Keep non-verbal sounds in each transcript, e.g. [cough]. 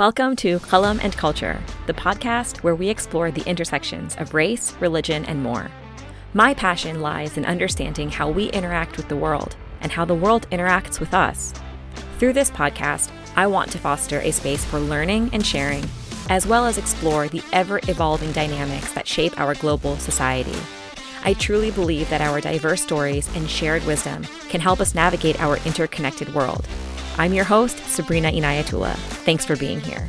Welcome to Qalam and Culture, the podcast where we explore the intersections of race, religion, and more. My passion lies in understanding how we interact with the world and how the world interacts with us. Through this podcast, I want to foster a space for learning and sharing, as well as explore the ever evolving dynamics that shape our global society. I truly believe that our diverse stories and shared wisdom can help us navigate our interconnected world. I'm your host, Sabrina Inayatullah. Thanks for being here.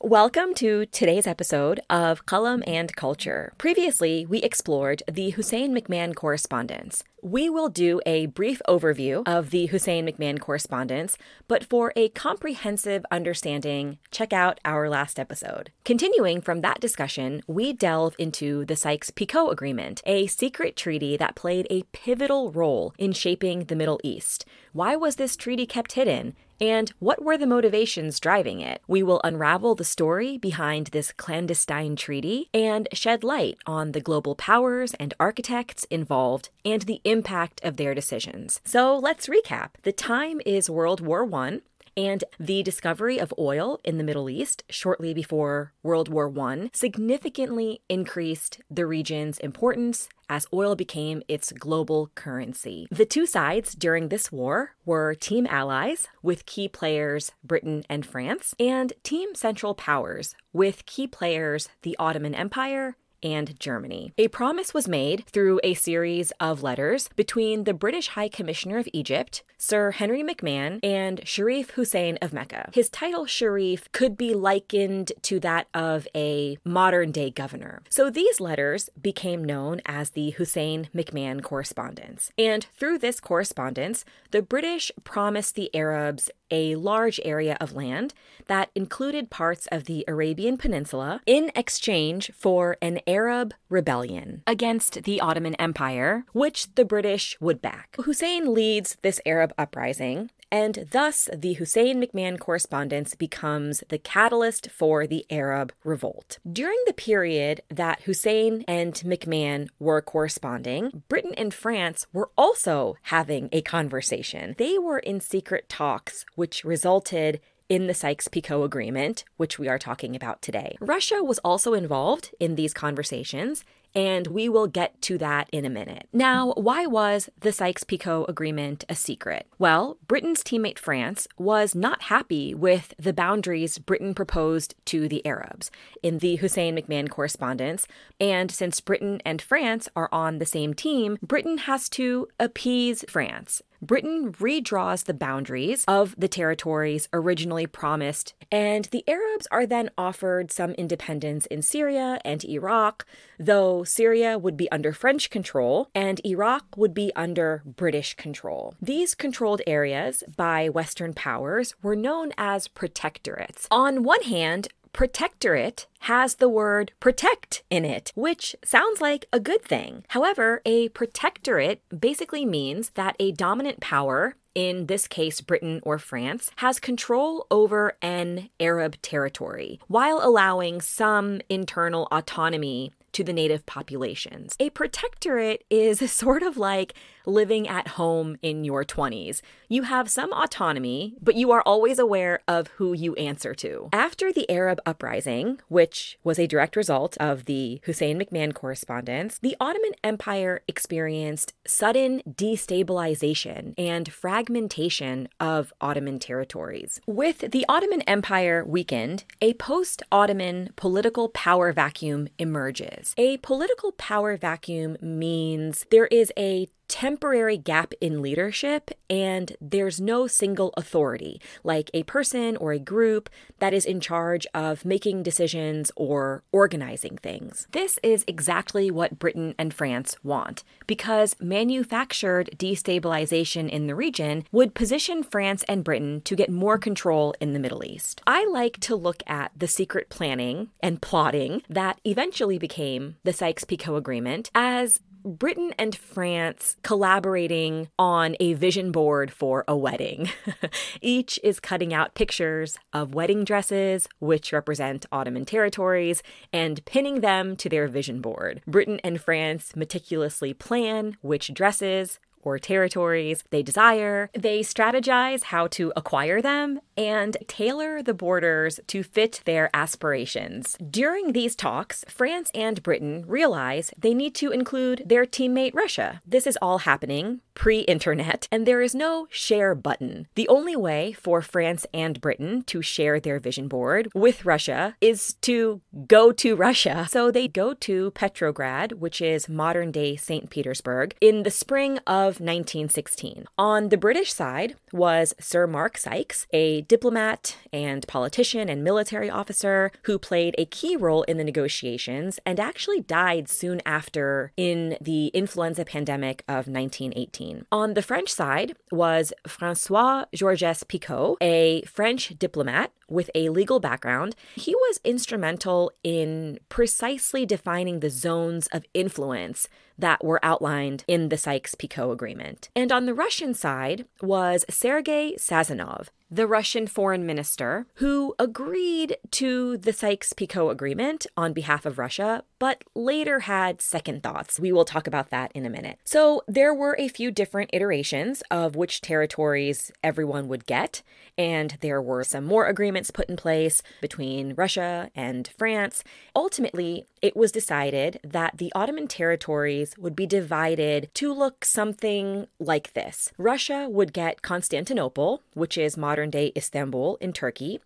Welcome to today's episode of Qalam and Culture. Previously, we explored the Hussein McMahon correspondence. We will do a brief overview of the Hussein McMahon correspondence, but for a comprehensive understanding, check out our last episode. Continuing from that discussion, we delve into the Sykes Picot Agreement, a secret treaty that played a pivotal role in shaping the Middle East. Why was this treaty kept hidden? And what were the motivations driving it? We will unravel the story behind this clandestine treaty and shed light on the global powers and architects involved and the impact of their decisions. So let's recap. The time is World War I. And the discovery of oil in the Middle East shortly before World War I significantly increased the region's importance as oil became its global currency. The two sides during this war were Team Allies, with key players Britain and France, and Team Central Powers, with key players the Ottoman Empire and Germany. A promise was made through a series of letters between the British High Commissioner of Egypt, Sir Henry McMahon, and Sharif Hussein of Mecca. His title, Sharif, could be likened to that of a modern day governor. So these letters became known as the Hussein McMahon correspondence. And through this correspondence, the British promised the Arabs a large area of land that included parts of the Arabian Peninsula in exchange for an Arab rebellion against the Ottoman Empire, which the British would back. Hussein leads this Arab uprising, and thus the Hussein McMahon correspondence becomes the catalyst for the Arab revolt. During the period that Hussein and McMahon were corresponding, Britain and France were also having a conversation. They were in secret talks, which resulted in the Sykes Picot Agreement, which we are talking about today. Russia was also involved in these conversations, and we will get to that in a minute. Now, why was the Sykes Picot Agreement a secret? Well, Britain's teammate France was not happy with the boundaries Britain proposed to the Arabs in the Hussein McMahon correspondence, and since Britain and France are on the same team, Britain has to appease France. Britain redraws the boundaries of the territories originally promised, and the Arabs are then offered some independence in Syria and Iraq, though Syria would be under French control and Iraq would be under British control. These controlled areas by Western powers were known as protectorates. On one hand, protectorate has the word protect in it, which sounds like a good thing. However, a protectorate basically means that a dominant power in this case Britain or France, has control over an Arab territory while allowing some internal autonomy to the native populations. A protectorate is [laughs] sort of like living at home in your 20s. You have some autonomy, but you are always aware of who you answer to. After the Arab uprising, which was a direct result of the Hussein McMahon correspondence, the Ottoman Empire experienced sudden destabilization and fragmentation of Ottoman territories. With the Ottoman Empire weakened, a post Ottoman political power vacuum emerges. A political power vacuum means there is a temporary gap in leadership and there's no single authority, like a person or a group that is in charge of making decisions or organizing things. This is exactly what Britain and France want, because manufactured destabilization in the region would position France and Britain to get more control in the Middle East. I like to look at the secret planning and plotting that eventually became the Sykes Picot Agreement as Britain and France collaborating on a vision board for a wedding. [laughs] Each is cutting out pictures of wedding dresses, which represent Ottoman territories, and pinning them to their vision board. Britain and France meticulously plan which dresses, or territories they desire. They strategize how to acquire them and tailor the borders to fit their aspirations. During these talks, France and Britain realize they need to include their teammate Russia. This is all happening pre internet, and there is no share button. The only way for France and Britain to share their vision board with Russia is to go to Russia. So they go to Petrograd, which is modern day St. Petersburg, in the spring of 1916. On the British side was Sir Mark Sykes, a diplomat and politician and military officer who played a key role in the negotiations and actually died soon after in the influenza pandemic of 1918. On the French side was Francois Georges Picot, a French diplomat with a legal background. He was instrumental in precisely defining the zones of influence that were outlined in the Sykes Picot Agreement. And on the Russian side was Sergei Sazonov, the Russian foreign minister, who agreed to the Sykes Picot Agreement on behalf of Russia, but later had second thoughts. We will talk about that in a minute. So there were a few different iterations of which territories everyone would get, and there were some more agreements put in place between Russia and France. Ultimately, it was decided that the Ottoman territories would be divided to look something like this Russia would get Constantinople, which is modern day Istanbul in Turkey,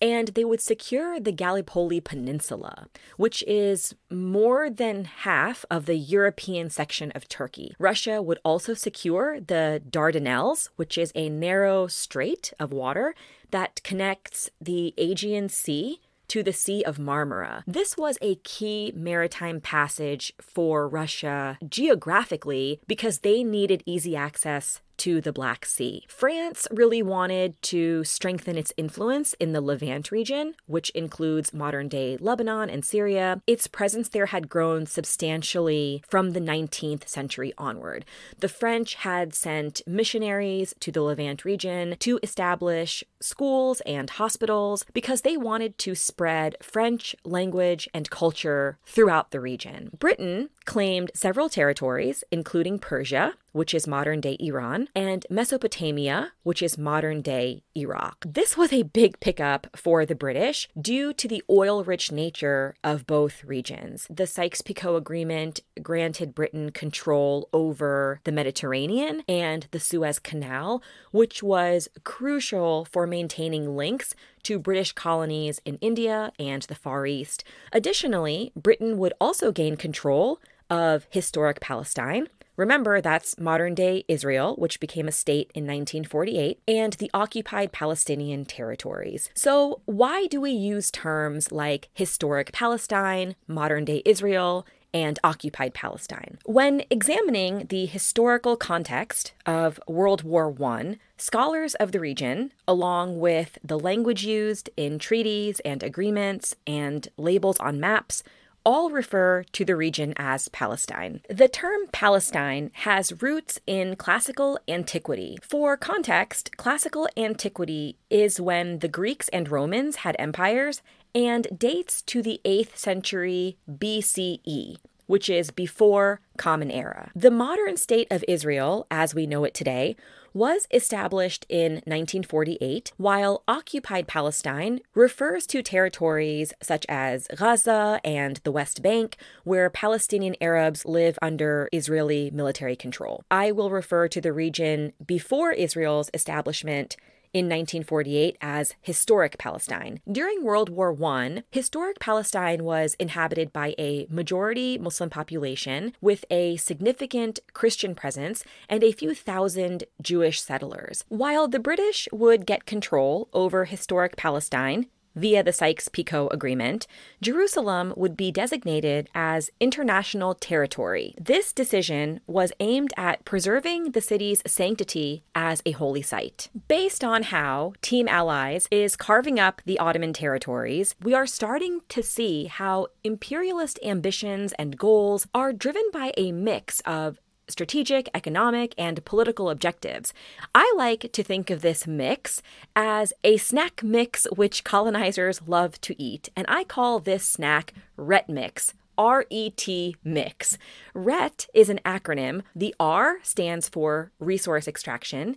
and they would secure the Gallipoli Peninsula, which is more than half of the European section of Turkey. Russia would also secure the Dardanelles, which is a narrow strait of water that connects the Aegean Sea to the Sea of Marmara. This was a key maritime passage for Russia geographically because they needed easy access to the Black Sea. France really wanted to strengthen its influence in the Levant region, which includes modern day Lebanon and Syria. Its presence there had grown substantially from the 19th century onward. The French had sent missionaries to the Levant region to establish schools and hospitals because they wanted to spread French language and culture throughout the region. Britain claimed several territories, including Persia, which is modern day Iran, and Mesopotamia, which is modern day Iraq. This was a big pickup for the British due to the oil rich nature of both regions. The Sykes Picot Agreement granted Britain control over the Mediterranean and the Suez Canal, which was crucial for maintaining links to British colonies in India and the Far East. Additionally, Britain would also gain control of historic Palestine. Remember, that's modern day Israel, which became a state in 1948, and the occupied Palestinian territories. So, why do we use terms like historic Palestine, modern day Israel, and occupied Palestine. When examining the historical context of World War I, scholars of the region, along with the language used in treaties and agreements and labels on maps, all refer to the region as Palestine. The term Palestine has roots in classical antiquity. For context, classical antiquity is when the Greeks and Romans had empires and dates to the 8th century BCE which is before Common Era. The modern state of Israel, as we know it today, was established in 1948, while occupied Palestine refers to territories such as Gaza and the West Bank, where Palestinian Arabs live under Israeli military control. I will refer to the region before Israel's establishment in 1948 as Historic Palestine. During World War I, Historic Palestine was inhabited by a majority Muslim population with a significant Christian presence and a few thousand Jewish settlers. While the British would get control over Historic Palestine, via the Sykes Picot Agreement, Jerusalem would be designated as international territory. This decision was aimed at preserving the city's sanctity as a holy site. Based on how Team Allies is carving up the Ottoman territories, we are starting to see how imperialist ambitions and goals are driven by a mix of strategic, economic, and political objectives. I like to think of this mix as a snack mix which colonizers love to eat, and I call this snack Ret Mix RET mix. RET is an acronym. The R stands for resource extraction,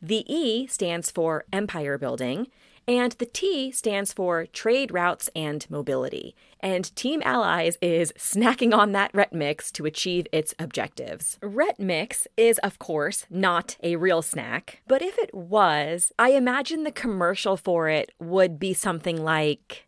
the E stands for empire building, and the T stands for trade routes and mobility. And Team Allies is snacking on that RET mix to achieve its objectives. RET mix is, of course, not a real snack, but if it was, I imagine the commercial for it would be something like.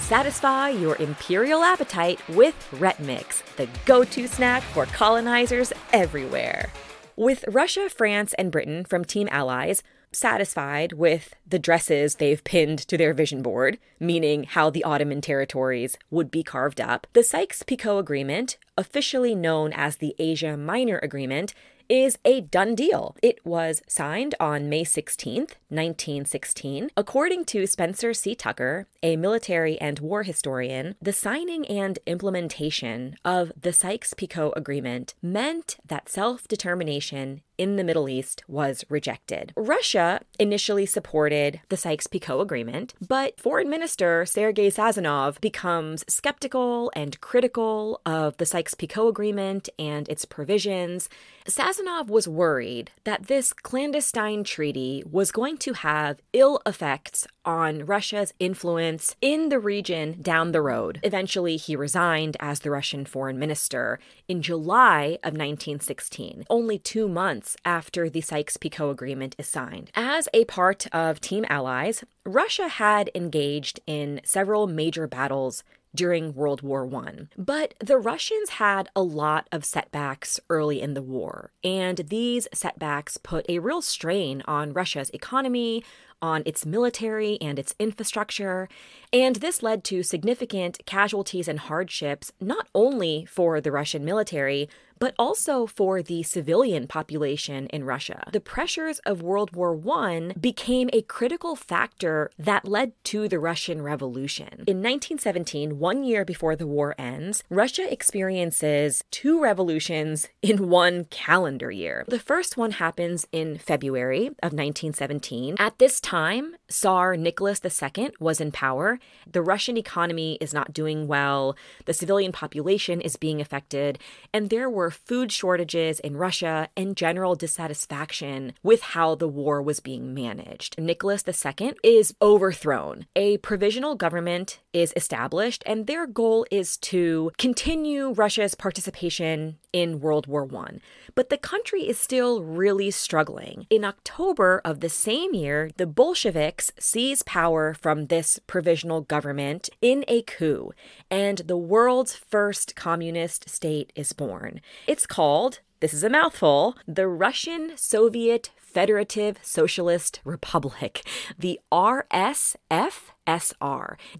Satisfy your imperial appetite with RET Mix, the go to snack for colonizers everywhere. With Russia, France, and Britain from Team Allies satisfied with the dresses they've pinned to their vision board, meaning how the Ottoman territories would be carved up, the Sykes Picot Agreement, officially known as the Asia Minor Agreement, is a done deal. It was signed on May 16th, 1916. According to Spencer C. Tucker, a military and war historian, the signing and implementation of the Sykes Picot Agreement meant that self determination in the Middle East was rejected. Russia initially supported the Sykes Picot Agreement, but Foreign Minister Sergei Sazonov becomes skeptical and critical of the Sykes Picot Agreement and its provisions. Sazonov was worried that this clandestine treaty was going to have ill effects on Russia's influence in the region down the road. Eventually, he resigned as the Russian foreign minister in July of 1916, only two months after the Sykes Picot Agreement is signed. As a part of Team Allies, Russia had engaged in several major battles during World War I. But the Russians had a lot of setbacks early in the war, and these setbacks put a real strain on Russia's economy, on its military and its infrastructure, and this led to significant casualties and hardships not only for the Russian military, but also for the civilian population in Russia. The pressures of World War I became a critical factor that led to the Russian Revolution. In 1917, one year before the war ends, Russia experiences two revolutions in one calendar year. The first one happens in February of 1917. At this time, Tsar Nicholas II was in power. The Russian economy is not doing well, the civilian population is being affected, and there were food shortages in Russia and general dissatisfaction with how the war was being managed. Nicholas II is overthrown. A provisional government is established, and their goal is to continue Russia's participation in World War I. But the country is still really struggling. In October of the same year, the Bolsheviks seize power from this provisional government in a coup, and the world's first communist state is born. It's called this is a mouthful, the Russian Soviet Federative Socialist Republic, the RSFSR.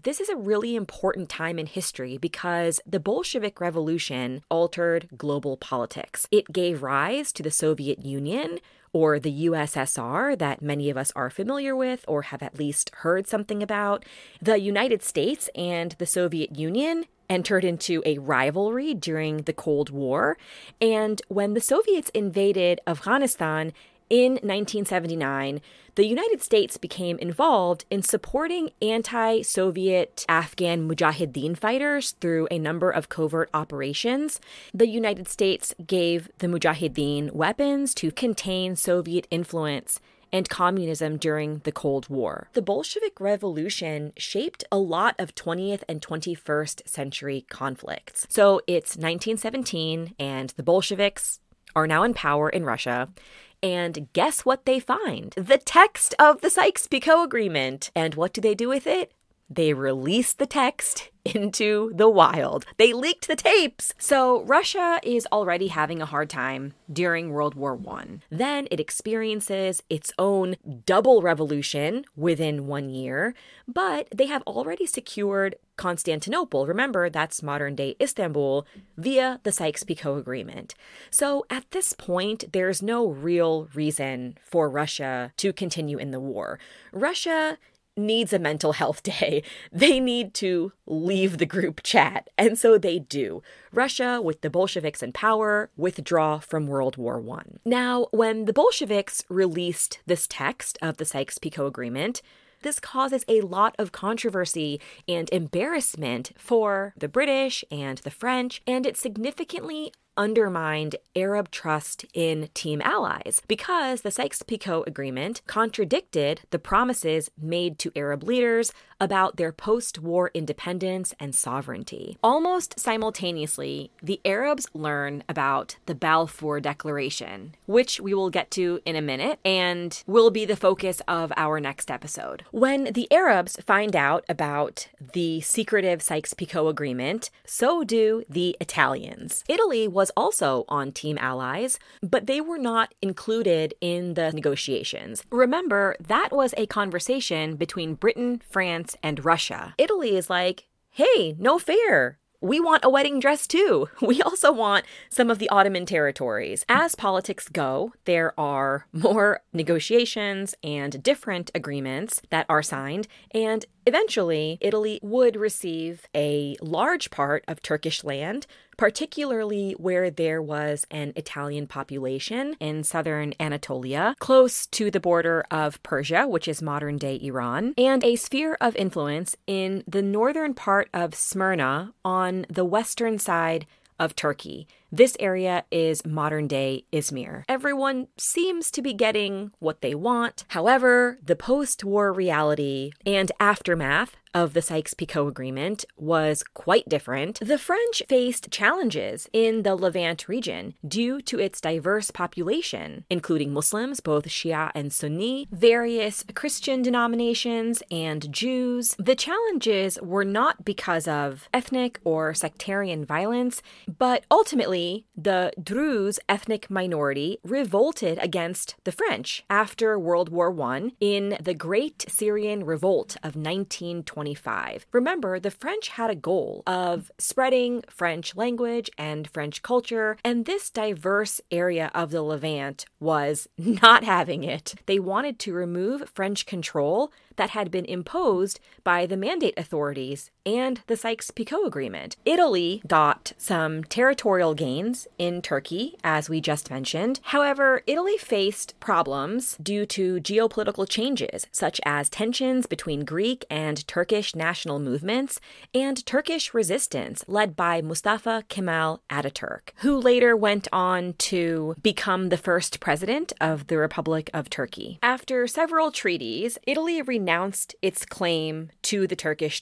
This is a really important time in history because the Bolshevik Revolution altered global politics. It gave rise to the Soviet Union, or the USSR that many of us are familiar with or have at least heard something about. The United States and the Soviet Union entered into a rivalry during the Cold War. And when the Soviets invaded Afghanistan in 1979, the United States became involved in supporting anti Soviet Afghan Mujahideen fighters through a number of covert operations. The United States gave the Mujahideen weapons to contain Soviet influence and communism during the Cold War. The Bolshevik Revolution shaped a lot of 20th and 21st century conflicts. So it's 1917, and the Bolsheviks are now in power in Russia. And guess what they find? The text of the Sykes Picot Agreement. And what do they do with it? They release the text [laughs] into the wild. They leaked the tapes. So Russia is already having a hard time during World War 1. Then it experiences its own double revolution within 1 year, but they have already secured Constantinople. Remember, that's modern day Istanbul via the Sykes Picot Agreement. So at this point, there's no real reason for Russia to continue in the war. Russia needs a mental health [laughs] day. They need to leave the group chat. And so they do. Russia, with the Bolsheviks in power, withdraw from World War I. Now, when the Bolsheviks released this text of the Sykes Picot Agreement, This causes a lot of controversy and embarrassment for the British and the French, and it significantly undermined Arab trust in Team Allies because the Sykes Picot Agreement contradicted the promises made to Arab leaders about their post war independence and sovereignty. Almost simultaneously, the Arabs learn about the Balfour Declaration, which we will get to in a minute and will be the focus of our next episode. When the Arabs find out about the secretive Sykes Picot Agreement, so do the Italians. Italy was was also on Team Allies, but they were not included in the negotiations. Remember, that was a conversation between Britain, France, and Russia. Italy is like, hey, no fair we want a wedding dress too. [laughs] We also want some of the Ottoman territories. As politics go, there are more negotiations and different agreements that are signed, and eventually Italy would receive a large part of Turkish land particularly where there was an Italian population in southern Anatolia, close to the border of Persia, which is modern day Iran, and a sphere of influence in the northern part of Smyrna on the western side of Turkey. This area is modern day Izmir. Everyone seems to be getting what they want. However, the post war reality and aftermath of the Sykes Picot Agreement was quite different. The French faced challenges in the Levant region due to its diverse population, including Muslims, both Shia and Sunni, various Christian denominations, and Jews. The challenges were not because of ethnic or sectarian violence, but ultimately the Druze ethnic minority revolted against the French after World War I in the Great Syrian Revolt of 1925. Remember, the French had a goal of spreading French language and French culture, and this diverse area of the Levant was [laughs] not having it. They wanted to remove French control that had been imposed by the Mandate authorities and the Sykes Picot Agreement. Italy got some territorial gains in Turkey, as we just mentioned. However, Italy faced problems due to geopolitical changes, such as tensions between Greek and Turkish national movements and Turkish resistance led by Mustafa Kemal Ataturk, who later went on to become the first president of the Republic of Turkey. After several treaties, Italy renounced its claim to the Turkish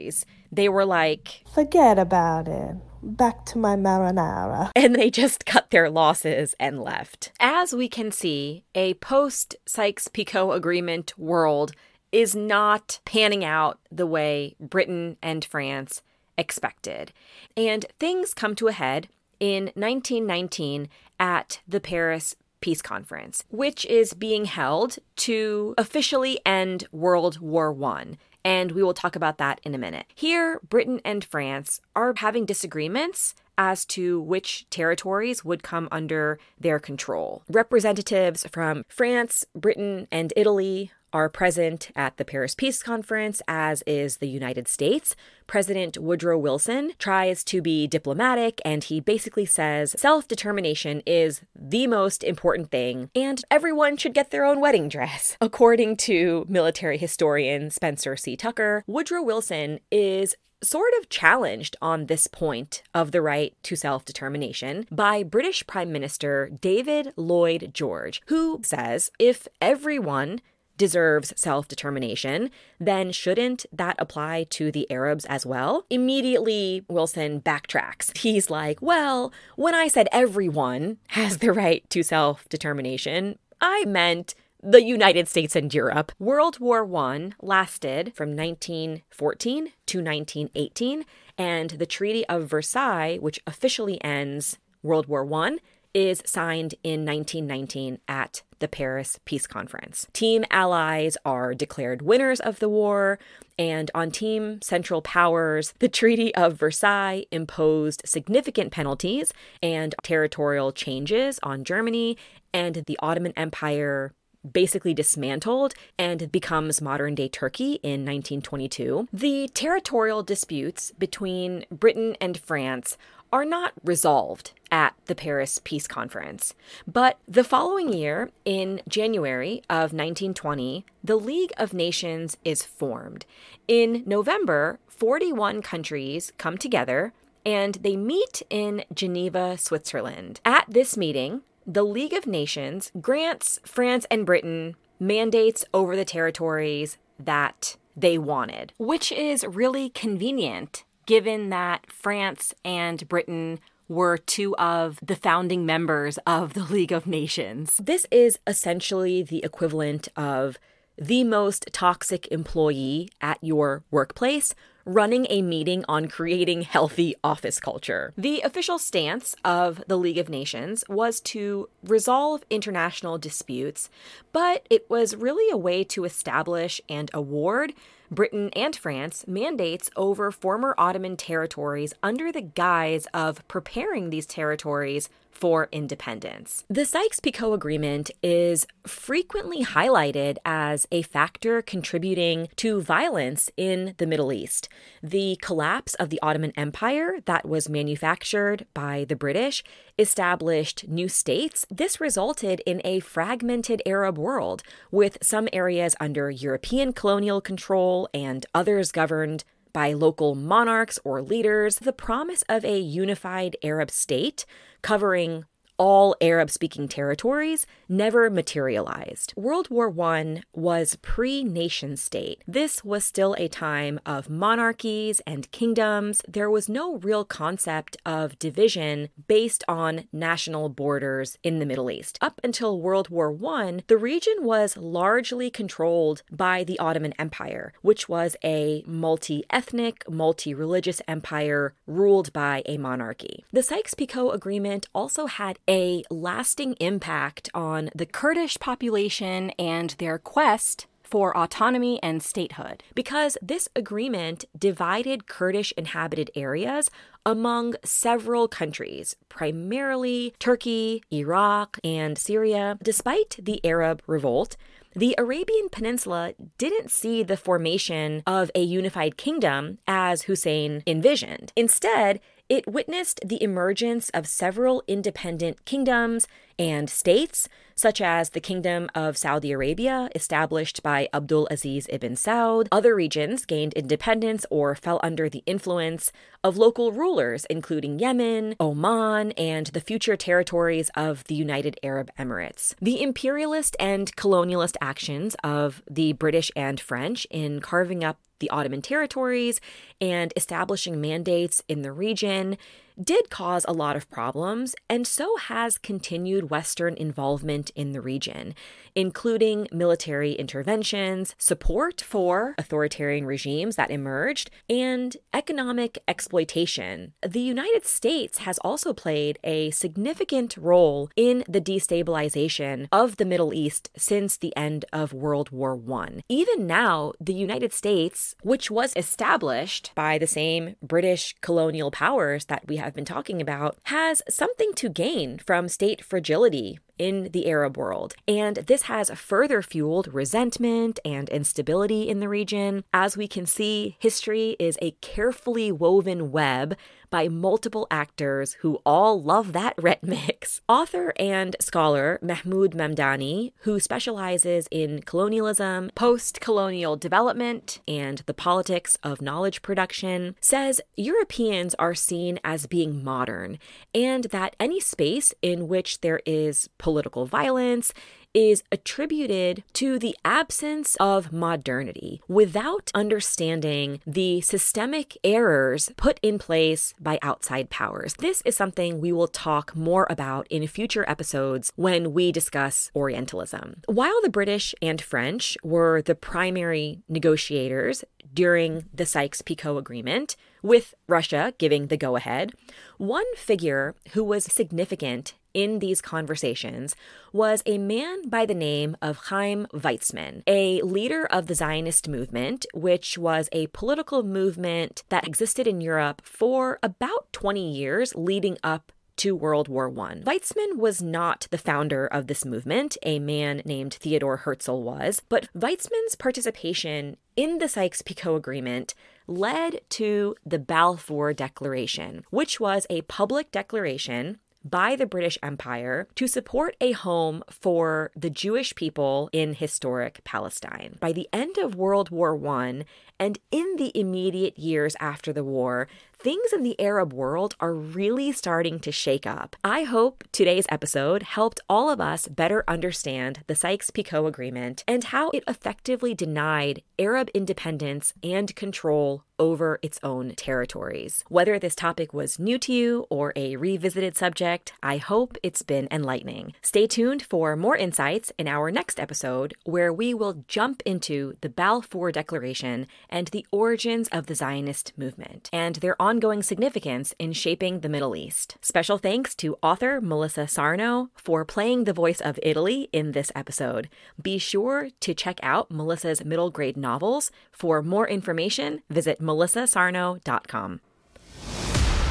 territories. They were like, Forget about it. Back to my marinara. [laughs] And they just cut their losses and left. As we can see, a post Sykes Picot Agreement world is not panning out the way Britain and France expected. And things come to a head in 1919 at the Paris Peace Conference, which is being held to officially end World War I. And we will talk about that in a minute. Here, Britain and France are having disagreements as to which territories would come under their control. Representatives from France, Britain, and Italy are present at the Paris Peace Conference, as is the United States. President Woodrow Wilson tries to be diplomatic and he basically says self determination is the most important thing and everyone should get their own wedding dress. [laughs] According to military historian Spencer C. Tucker, Woodrow Wilson is sort of challenged on this point of the right to self determination by British Prime Minister David Lloyd George, who says if everyone deserves self determination, then shouldn't that apply to the Arabs as well? Immediately, Wilson backtracks. He's like, well, when I said everyone has the right to self determination, I meant the United States and Europe. World War I lasted from 1914 to 1918, and the Treaty of Versailles, which officially ends World War I, is signed in 1919 at the Paris Peace Conference. Team allies are declared winners of the war, and on Team Central Powers, the Treaty of Versailles imposed significant penalties and territorial changes on Germany, and the Ottoman Empire basically dismantled and becomes modern day Turkey in 1922. The territorial disputes between Britain and France are not resolved at the Paris Peace Conference. But the following year, in January of 1920, the League of Nations is formed. In November, 41 countries come together and they meet in Geneva, Switzerland. At this meeting, the League of Nations grants France and Britain mandates over the territories that they wanted, which is really convenient given that France and Britain were two of the founding members of the [laughs] League of Nations. This is essentially the equivalent of the most toxic employee at your workplace running a meeting on creating healthy office culture. The official stance of the League of Nations was to resolve international disputes, but it was really a way to establish and award Britain and France mandates over former Ottoman territories under the guise of preparing these territories for independence. The Sykes Picot Agreement is frequently highlighted as a factor contributing to violence in the Middle East. The collapse of the Ottoman Empire that was manufactured by the British established new states. This resulted in a fragmented Arab world, with some areas under European colonial control and others governed by local monarchs or leaders, the promise of a unified Arab state covering all Arab speaking territories never materialized. World War I was pre nation state. This was still a time of monarchies and kingdoms. There was no real concept of division based on national borders in the Middle East. Up until World War I, the region was largely controlled by the Ottoman Empire, which was a multi ethnic, multi religious empire ruled by a monarchy. The Sykes Picot Agreement also had a lasting impact on the Kurdish population and their quest for autonomy and statehood because this agreement divided Kurdish inhabited areas among several countries, primarily Turkey, Iraq, and Syria. Despite the Arab revolt, the Arabian Peninsula didn't see the formation of a unified kingdom as Hussein envisioned. Instead, it witnessed the emergence of several independent kingdoms and states, such as the Kingdom of Saudi Arabia, established by Abdul Aziz ibn Saud. Other regions gained independence or fell under the influence of local rulers, including Yemen, Oman, and the future territories of the United Arab Emirates. The imperialist and colonialist actions of the British and French in carving up the Ottoman territories and establishing mandates in the region did cause a lot of problems, and so has continued Western involvement in the region, including military interventions, support for authoritarian regimes that emerged, and economic exploitation. The United States has also played a significant role in the destabilization of the Middle East since the end of World War I. Even now, the United States, which was established by the same British colonial powers that we have been talking about, has something to gain from state fragility in the Arab world. And this has further fueled resentment and instability in the region. As we can see, history is a carefully woven web by multiple actors who all love that [laughs] RET mix. Author and scholar Mahmood Mamdani, who specializes in colonialism, post colonial development, and the politics of knowledge production, says Europeans are seen as being modern and that any space in which there is political violence is attributed to the absence of modernity without understanding the systemic errors put in place by outside powers. This is something we will talk more about in future episodes when we discuss Orientalism. While the British and French were the primary negotiators during the Sykes Picot Agreement, with Russia giving the go ahead, one figure who was significant in these conversations was a man by the name of Chaim Weizmann, a leader of the Zionist movement, which was a political movement that existed in Europe for about 20 years leading up to World War I. Weizmann was not the founder of this movement, a man named Theodore Herzl was, but Weizmann's participation in the Sykes Picot Agreement led to the Balfour Declaration, which was a public declaration by the British Empire to support a home for the Jewish people in historic Palestine. By the end of World War I, and in the immediate years after the war, things in the Arab world are really starting to shake up. I hope today's episode helped all of us better understand the Sykes Picot Agreement and how it effectively denied Arab independence and control over its own territories. Whether this topic was new to you or a revisited subject, I hope it's been enlightening. Stay tuned for more insights in our next episode, where we will jump into the Balfour Declaration and the origins of the Zionist movement and their ongoing significance in shaping the Middle East. Special thanks to author Melissa Sarno for playing the voice of Italy in this episode. Be sure to check out Melissa's middle grade novels. For more information, visit melissasarno.com.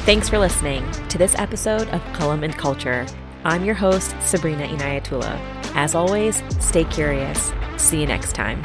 Thanks for listening to this episode of Qalam and Culture. I'm your host, Sabrina Inayatullah. As always, stay curious. See you next time.